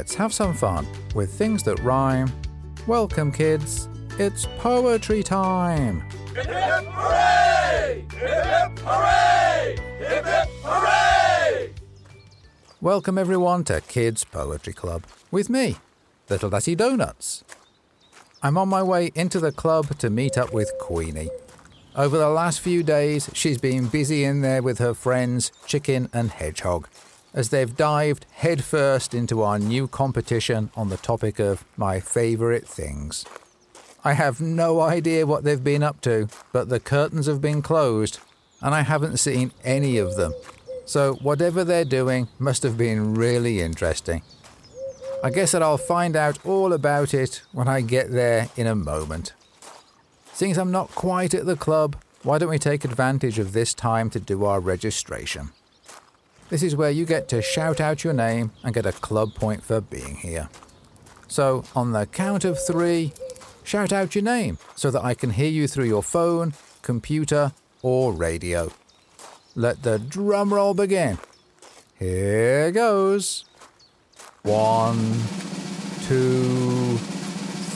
Let's have some fun with things that rhyme. Welcome, kids. It's poetry time. Hip hip hooray! Hip hooray! Hooray! Welcome, everyone, to Kids Poetry Club with me, Little Daddy Donuts. I'm on my way into the club to meet up with Queenie. Over the last few days, she's been busy in there with her friends, Chicken and Hedgehog, as they've dived headfirst into our new competition on the topic of my favourite things. I have no idea what they've been up to, but the curtains have been closed, and I haven't seen any of them. So, whatever they're doing must have been really interesting. I guess that I'll find out all about it when I get there in a moment. Since I'm not quite at the club, why don't we take advantage of this time to do our registration? This is where you get to shout out your name and get a club point for being here. So, on the count of three, shout out your name so that I can hear you through your phone, computer, or radio. Let the drum roll begin. Here goes. One, two,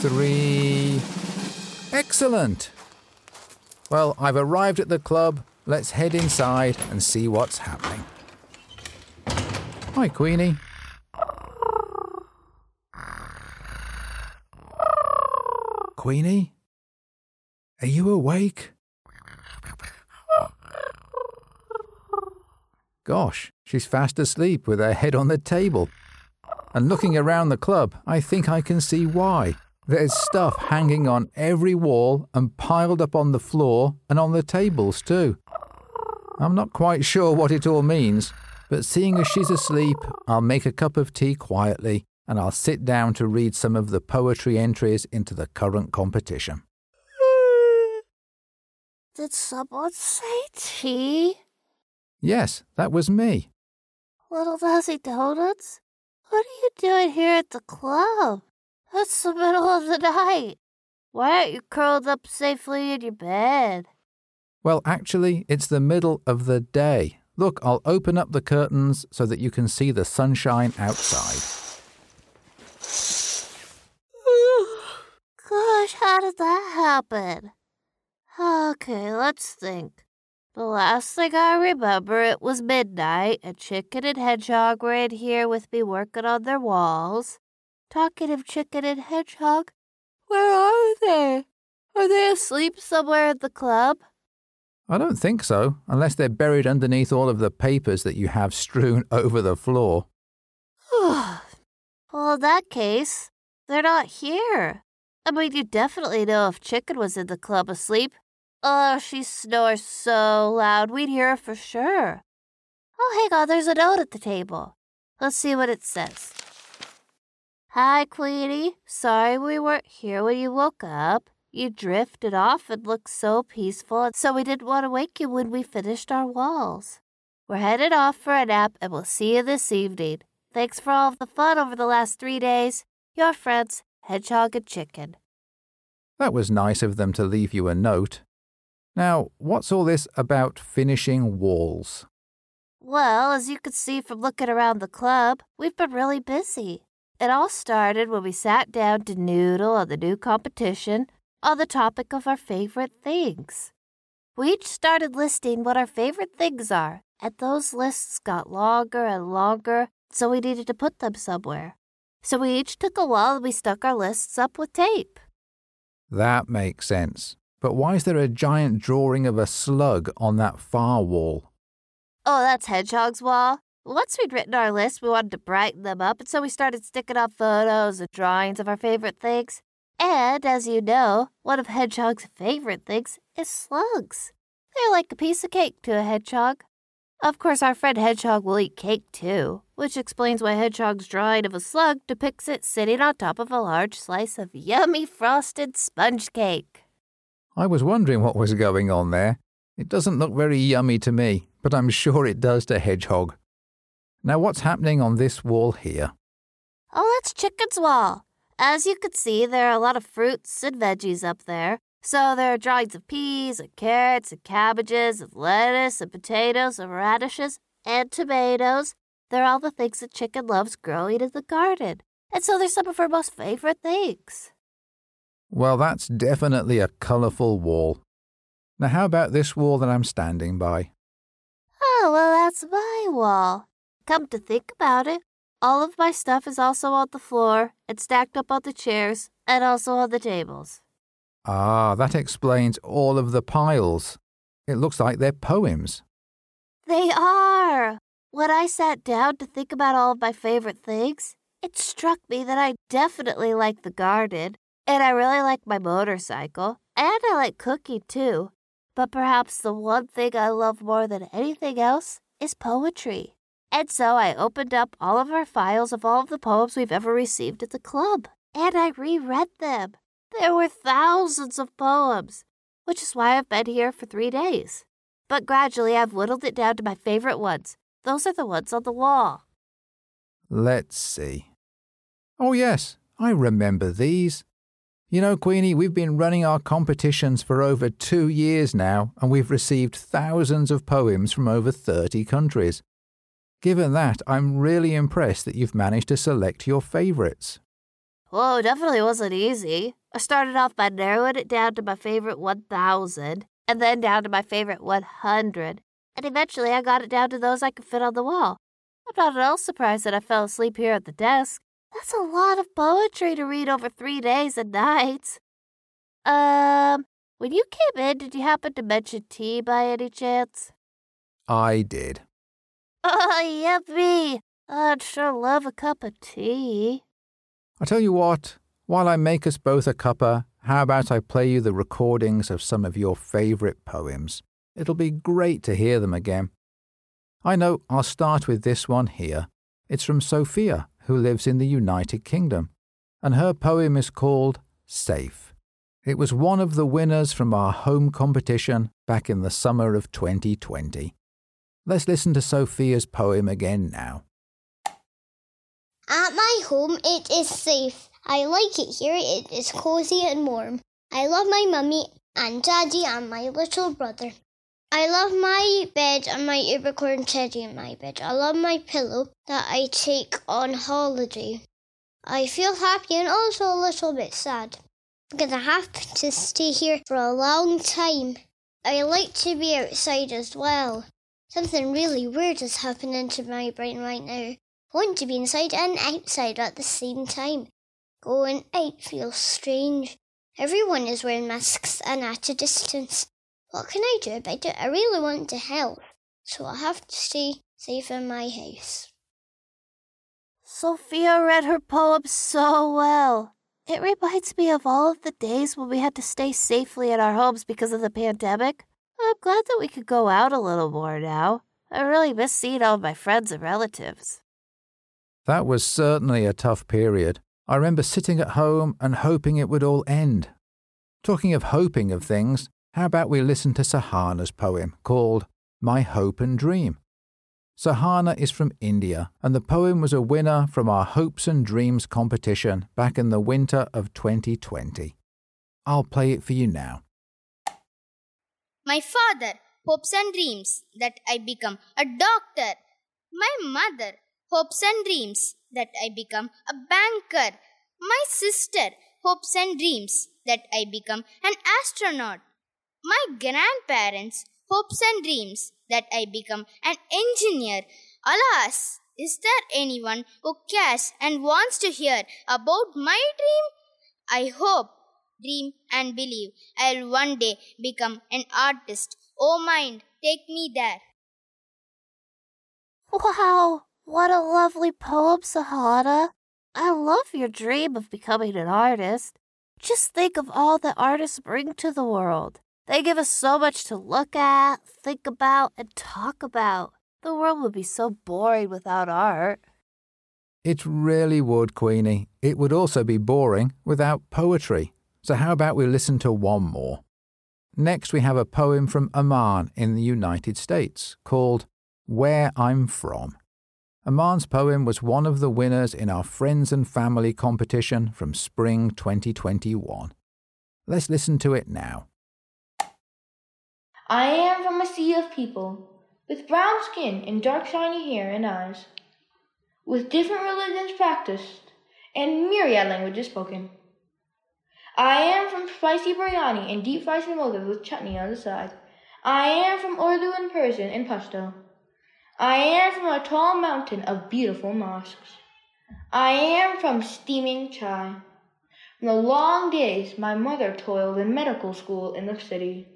three. Excellent. Well, I've arrived at the club. Let's head inside and see what's happening. Hi, Queenie. Queenie? Are you awake? Gosh, she's fast asleep with her head on the table. And looking around the club, I think I can see why. There's stuff hanging on every wall and piled up on the floor and on the tables too. I'm not quite sure what it all means, but seeing as she's asleep, I'll make a cup of tea quietly and I'll sit down to read some of the poetry entries into the current competition. Did someone say tea? Yes, that was me. Little Dazzy Donuts? What are you doing here at the club? It's the middle of the night. Why aren't you curled up safely in your bed? Well, actually, it's the middle of the day. Look, I'll open up the curtains so that you can see the sunshine outside. Gosh, how did that happen? Okay, let's think. The last thing I remember, it was midnight, and Chicken and Hedgehog were in here with me working on their walls. Talking of Chicken and Hedgehog, where are they? Are they asleep somewhere at the club? I don't think so, unless they're buried underneath all of the papers that you have strewn over the floor. well, in that case, they're not here. I mean, you definitely know if Chicken was in the club asleep. Oh, she snores so loud, we'd hear her for sure. Oh, hang on, there's a note at the table. Let's see what it says. Hi, Queenie. Sorry we weren't here when you woke up. You drifted off and looked so peaceful, and so we didn't want to wake you when we finished our walls. We're headed off for a nap, and we'll see you this evening. Thanks for all of the fun over the last three days. Your friends, Hedgehog and Chicken. That was nice of them to leave you a note. Now, what's all this about finishing walls? Well, as you could see from looking around the club, we've been really busy. It all started when we sat down to noodle on the new competition on the topic of our favorite things. We each started listing what our favorite things are, and those lists got longer and longer, so we needed to put them somewhere. So we each took a wall and we stuck our lists up with tape. That makes sense. But why is there a giant drawing of a slug on that far wall? Oh, that's Hedgehog's wall. Once we'd written our list, we wanted to brighten them up, and so we started sticking up photos and drawings of our favorite things. And, as you know, one of Hedgehog's favorite things is slugs. They're like a piece of cake to a hedgehog. Of course, our friend Hedgehog will eat cake too, which explains why Hedgehog's drawing of a slug depicts it sitting on top of a large slice of yummy frosted sponge cake. I was wondering what was going on there. It doesn't look very yummy to me, but I'm sure it does to Hedgehog. Now, what's happening on this wall here? Oh, that's Chicken's wall. As you could see, there are a lot of fruits and veggies up there. So there are drawings of peas and carrots and cabbages and lettuce and potatoes and radishes and tomatoes. They're all the things that Chicken loves growing in the garden. And so they're some of her most favorite things. Well, that's definitely a colourful wall. Now, how about this wall that I'm standing by? Oh, well, that's my wall. Come to think about it, all of my stuff is also on the floor and stacked up on the chairs and also on the tables. Ah, that explains all of the piles. It looks like they're poems. They are. When I sat down to think about all of my favorite things, it struck me that I definitely like the garden, and I really like my motorcycle, and I like cooking too. But perhaps the one thing I love more than anything else is poetry. And so I opened up all of our files of all of the poems we've ever received at the club, and I reread them. There were thousands of poems, which is why I've been here for three days. But gradually I've whittled it down to my favorite ones. Those are the ones on the wall. Let's see. Oh, yes, I remember these. You know, Queenie, we've been running our competitions for over two years now, and we've received thousands of poems from over 30 countries. Given that, I'm really impressed that you've managed to select your favourites. Well, it definitely wasn't easy. I started off by narrowing it down to my favorite 1,000, and then down to my favorite 100, and eventually I got it down to those I could fit on the wall. I'm not at all surprised that I fell asleep here at the desk. That's a lot of poetry to read over three days and nights. Um, when you came in, did you happen to mention tea by any chance? I did. Oh, yippee! I'd sure love a cup of tea. I tell you what, while I make us both a cuppa, how about I play you the recordings of some of your favourite poems? It'll be great to hear them again. I know I'll start with this one here. It's from Sophia, who lives in the United Kingdom, and her poem is called Safe. It was one of the winners from our home competition back in the summer of 2020. Let's listen to Sophia's poem again now. At my home, it is safe. I like it here. It is cozy and warm. I love my mummy and daddy and my little brother. I love my bed and my unicorn teddy in my bed. I love my pillow that I take on holiday. I feel happy and also a little bit sad because I have to stay here for a long time. I like to be outside as well. Something really weird is happening to my brain right now. I want to be inside and outside at the same time. Going out feels strange. Everyone is wearing masks and at a distance. What can I do about it? I really want to help, so I have to stay safe in my house. Sophia read her poem so well. It reminds me of all of the days when we had to stay safely in our homes because of the pandemic. I'm glad that we could go out a little more now. I really miss seeing all my friends and relatives. That was certainly a tough period. I remember sitting at home and hoping it would all end. Talking of hoping of things, how about we listen to Sahana's poem called My Hope and Dream? Sahana is from India, and the poem was a winner from our Hopes and Dreams competition back in the winter of 2020. I'll play it for you now. My father hopes and dreams that I become a doctor. My mother hopes and dreams that I become a banker. My sister hopes and dreams that I become an astronaut. My grandparents hopes and dreams that I become an engineer. Alas, is there anyone who cares and wants to hear about my dream? I hope, dream, and believe I'll one day become an artist. Oh, mind, take me there. Wow, what a lovely poem, Sahana. I love your dream of becoming an artist. Just think of all that artists bring to the world. They give us so much to look at, think about, and talk about. The world would be so boring without art. It really would, Queenie. It would also be boring without poetry. So, how about we listen to one more? Next, we have a poem from Aman in the United States called Where I'm From. Aman's poem was one of the winners in our Friends and Family competition from spring 2021. Let's listen to it now. I am from a sea of people, with brown skin and dark shiny hair and eyes, with different religions practiced and myriad languages spoken. I am from spicy biryani and deep fried samosas with chutney on the side. I am from Urdu and Persian and Pashto. I am from a tall mountain of beautiful mosques. I am from steaming chai. From the long days my mother toiled in medical school in the city.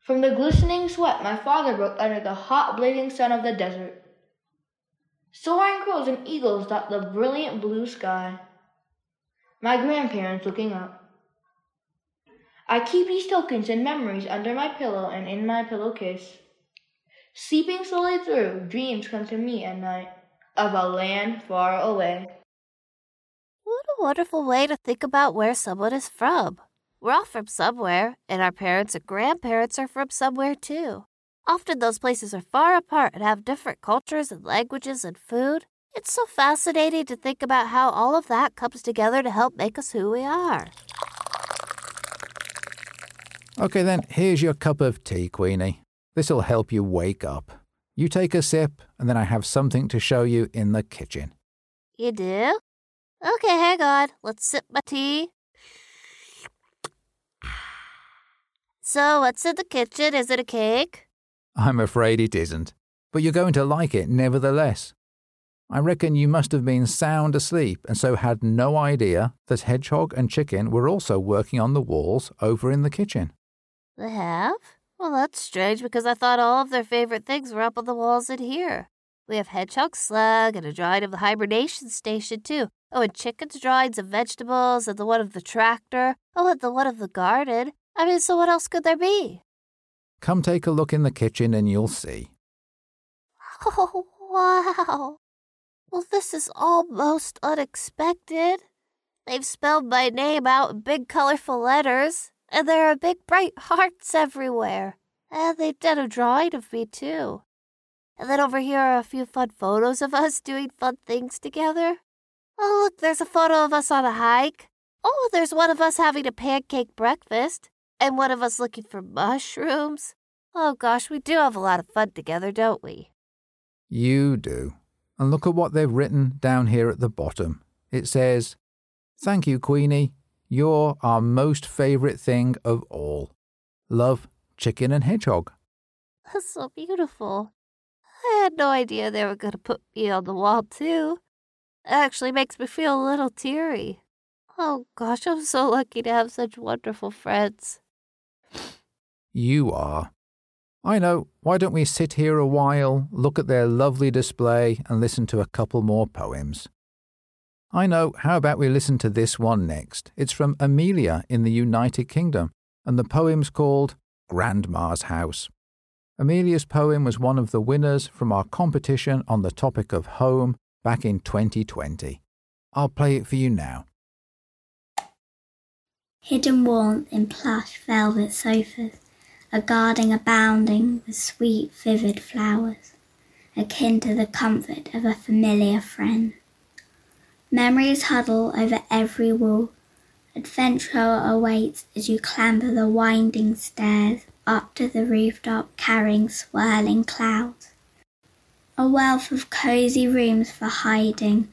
From the glistening sweat my father broke under the hot blazing sun of the desert. Soaring crows and eagles dot the brilliant blue sky. My grandparents looking up. I keep these tokens and memories under my pillow and in my pillowcase. Sleeping slowly through, dreams come to me at night of a land far away. What a wonderful way to think about where someone is from. We're all from somewhere, and our parents and grandparents are from somewhere too. Often those places are far apart and have different cultures and languages and food. It's so fascinating to think about how all of that comes together to help make us who we are. Okay, then, here's your cup of tea, Queenie. This'll help you wake up. You take a sip, and then I have something to show you in the kitchen. You do? Okay, hang on. Let's sip my tea. So, what's in the kitchen? Is it a cake? I'm afraid it isn't, but you're going to like it nevertheless. I reckon you must have been sound asleep and so had no idea that Hedgehog and Chicken were also working on the walls over in the kitchen. They have? Well, that's strange because I thought all of their favorite things were up on the walls in here. We have Hedgehog Slug and a drawing of the hibernation station, too. Oh, and Chicken's drawings of vegetables and the one of the tractor. Oh, and the one of the garden. I mean, so what else could there be? Come take a look in the kitchen and you'll see. Oh, wow. Well, this is almost unexpected. They've spelled my name out in big colorful letters, and there are big bright hearts everywhere. And they've done a drawing of me, too. And then over here are a few fun photos of us doing fun things together. Oh, look, there's a photo of us on a hike. Oh, there's one of us having a pancake breakfast, and one of us looking for mushrooms. Oh gosh, we do have a lot of fun together, don't we? You do. And look at what they've written down here at the bottom. It says, Thank you, Queenie. You're our most favourite thing of all. Love, Chicken and Hedgehog. That's so beautiful. I had no idea they were going to put me on the wall, too. It actually makes me feel a little teary. Oh gosh, I'm so lucky to have such wonderful friends. You are. I know. Why don't we sit here a while, look at their lovely display, and listen to a couple more poems? I know. How about we listen to this one next? It's from Amelia in the United Kingdom, and the poem's called Grandma's House. Amelia's poem was one of the winners from our competition on the topic of home back in 2020. I'll play it for you now. Hidden warmth in plush velvet sofas, a garden abounding with sweet, vivid flowers, akin to the comfort of a familiar friend. Memories huddle over every wall. Adventure awaits as you clamber the winding stairs up to the rooftop carrying swirling clouds. A wealth of cozy rooms for hiding.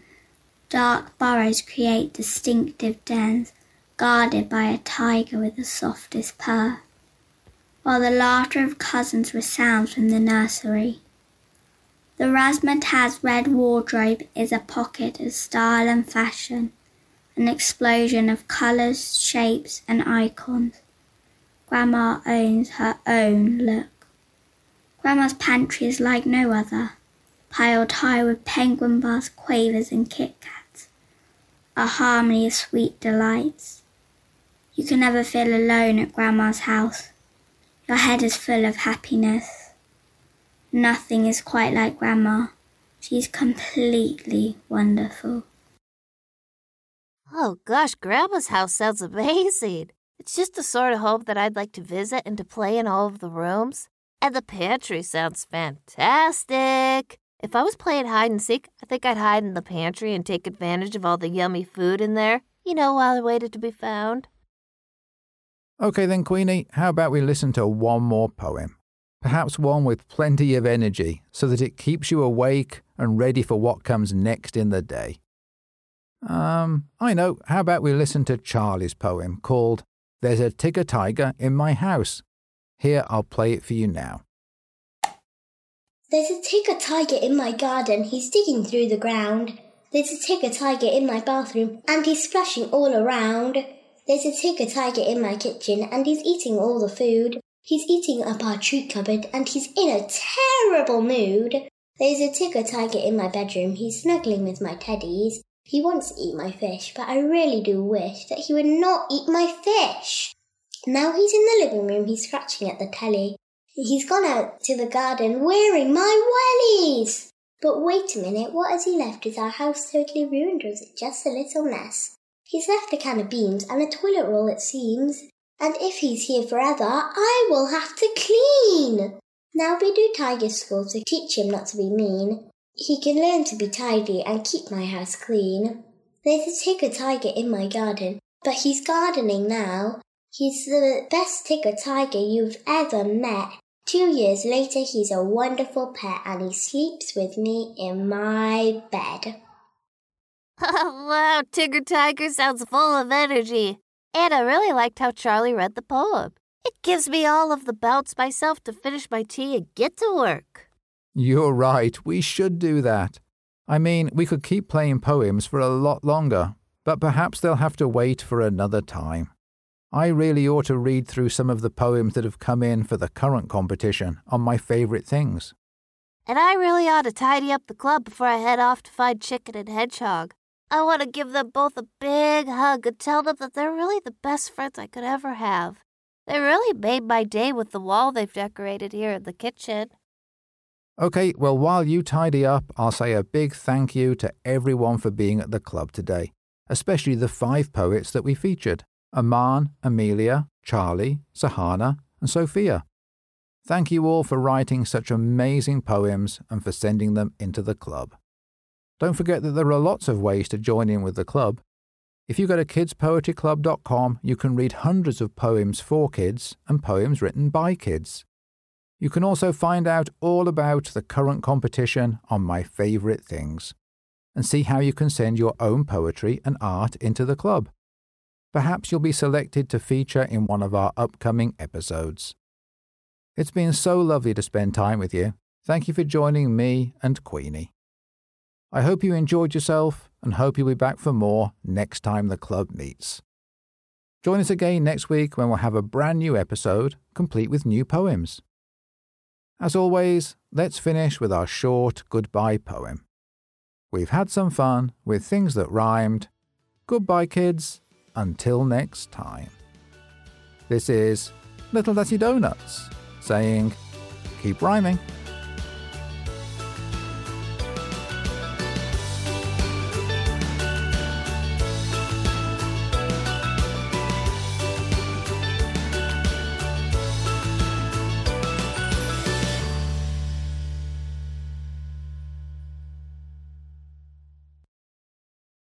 Dark burrows create distinctive dens guarded by a tiger with the softest purr, while the laughter of cousins resounds from the nursery. The razzmatazz red wardrobe is a pocket of style and fashion, an explosion of colours, shapes, and icons. Grandma owns her own look. Grandma's pantry is like no other, piled high with penguin bars, quavers, and Kit Kats, a harmony of sweet delights. You can never feel alone at Grandma's house. Your head is full of happiness. Nothing is quite like Grandma. She's completely wonderful. Oh gosh, Grandma's house sounds amazing. It's just the sort of home that I'd like to visit and to play in all of the rooms. And the pantry sounds fantastic. If I was playing hide and seek, I think I'd hide in the pantry and take advantage of all the yummy food in there, you know, while I waited to be found. Okay, then, Queenie, how about we listen to one more poem? Perhaps one with plenty of energy so that it keeps you awake and ready for what comes next in the day. Um, I know. How about we listen to Charlie's poem called There's a Tigger Tiger in My House? Here, I'll play it for you now. There's a tigger tiger in my garden, he's digging through the ground. There's a tigger tiger in my bathroom, and he's splashing all around. There's a tigger tiger in my kitchen, and he's eating all the food. He's eating up our treat cupboard, and he's in a terrible mood. There's a tigger tiger in my bedroom, he's snuggling with my teddies. He wants to eat my fish, but I really do wish that he would not eat my fish. Now he's in the living room, he's scratching at the telly. He's gone out to the garden wearing my wellies. But wait a minute, what has he left? Is our house totally ruined or is it just a little mess? He's left a can of beans and a toilet roll, it seems. And if he's here forever, I will have to clean. Now we do tiger school to teach him not to be mean. He can learn to be tidy and keep my house clean. There's a tigger tiger in my garden, but he's gardening now. He's the best tigger tiger you've ever met. Two years later, he's a wonderful pet and he sleeps with me in my bed. wow, Tigger Tiger sounds full of energy. And I really liked how Charlie read the poem. It gives me all of the bounce myself to finish my tea and get to work. You're right, we should do that. I mean, we could keep playing poems for a lot longer, but perhaps they'll have to wait for another time. I really ought to read through some of the poems that have come in for the current competition on my favourite things. And I really ought to tidy up the club before I head off to find Chicken and Hedgehog. I want to give them both a big hug and tell them that they're really the best friends I could ever have. They really made my day with the wall they've decorated here in the kitchen. Okay, well, while you tidy up, I'll say a big thank you to everyone for being at the club today, especially the five poets that we featured Aman, Amelia, Charlie, Sahana, and Sophia. Thank you all for writing such amazing poems and for sending them into the club. Don't forget that there are lots of ways to join in with the club. If you go to kidspoetryclub.com, you can read hundreds of poems for kids and poems written by kids. You can also find out all about the current competition on My Favourite Things and see how you can send your own poetry and art into the club. Perhaps you'll be selected to feature in one of our upcoming episodes. It's been so lovely to spend time with you. Thank you for joining me and Queenie. I hope you enjoyed yourself and hope you'll be back for more next time the club meets. Join us again next week when we'll have a brand new episode complete with new poems. As always, let's finish with our short goodbye poem. We've had some fun with things that rhymed. Goodbye, kids. Until next time. This is Little Dirty Donuts saying, keep rhyming.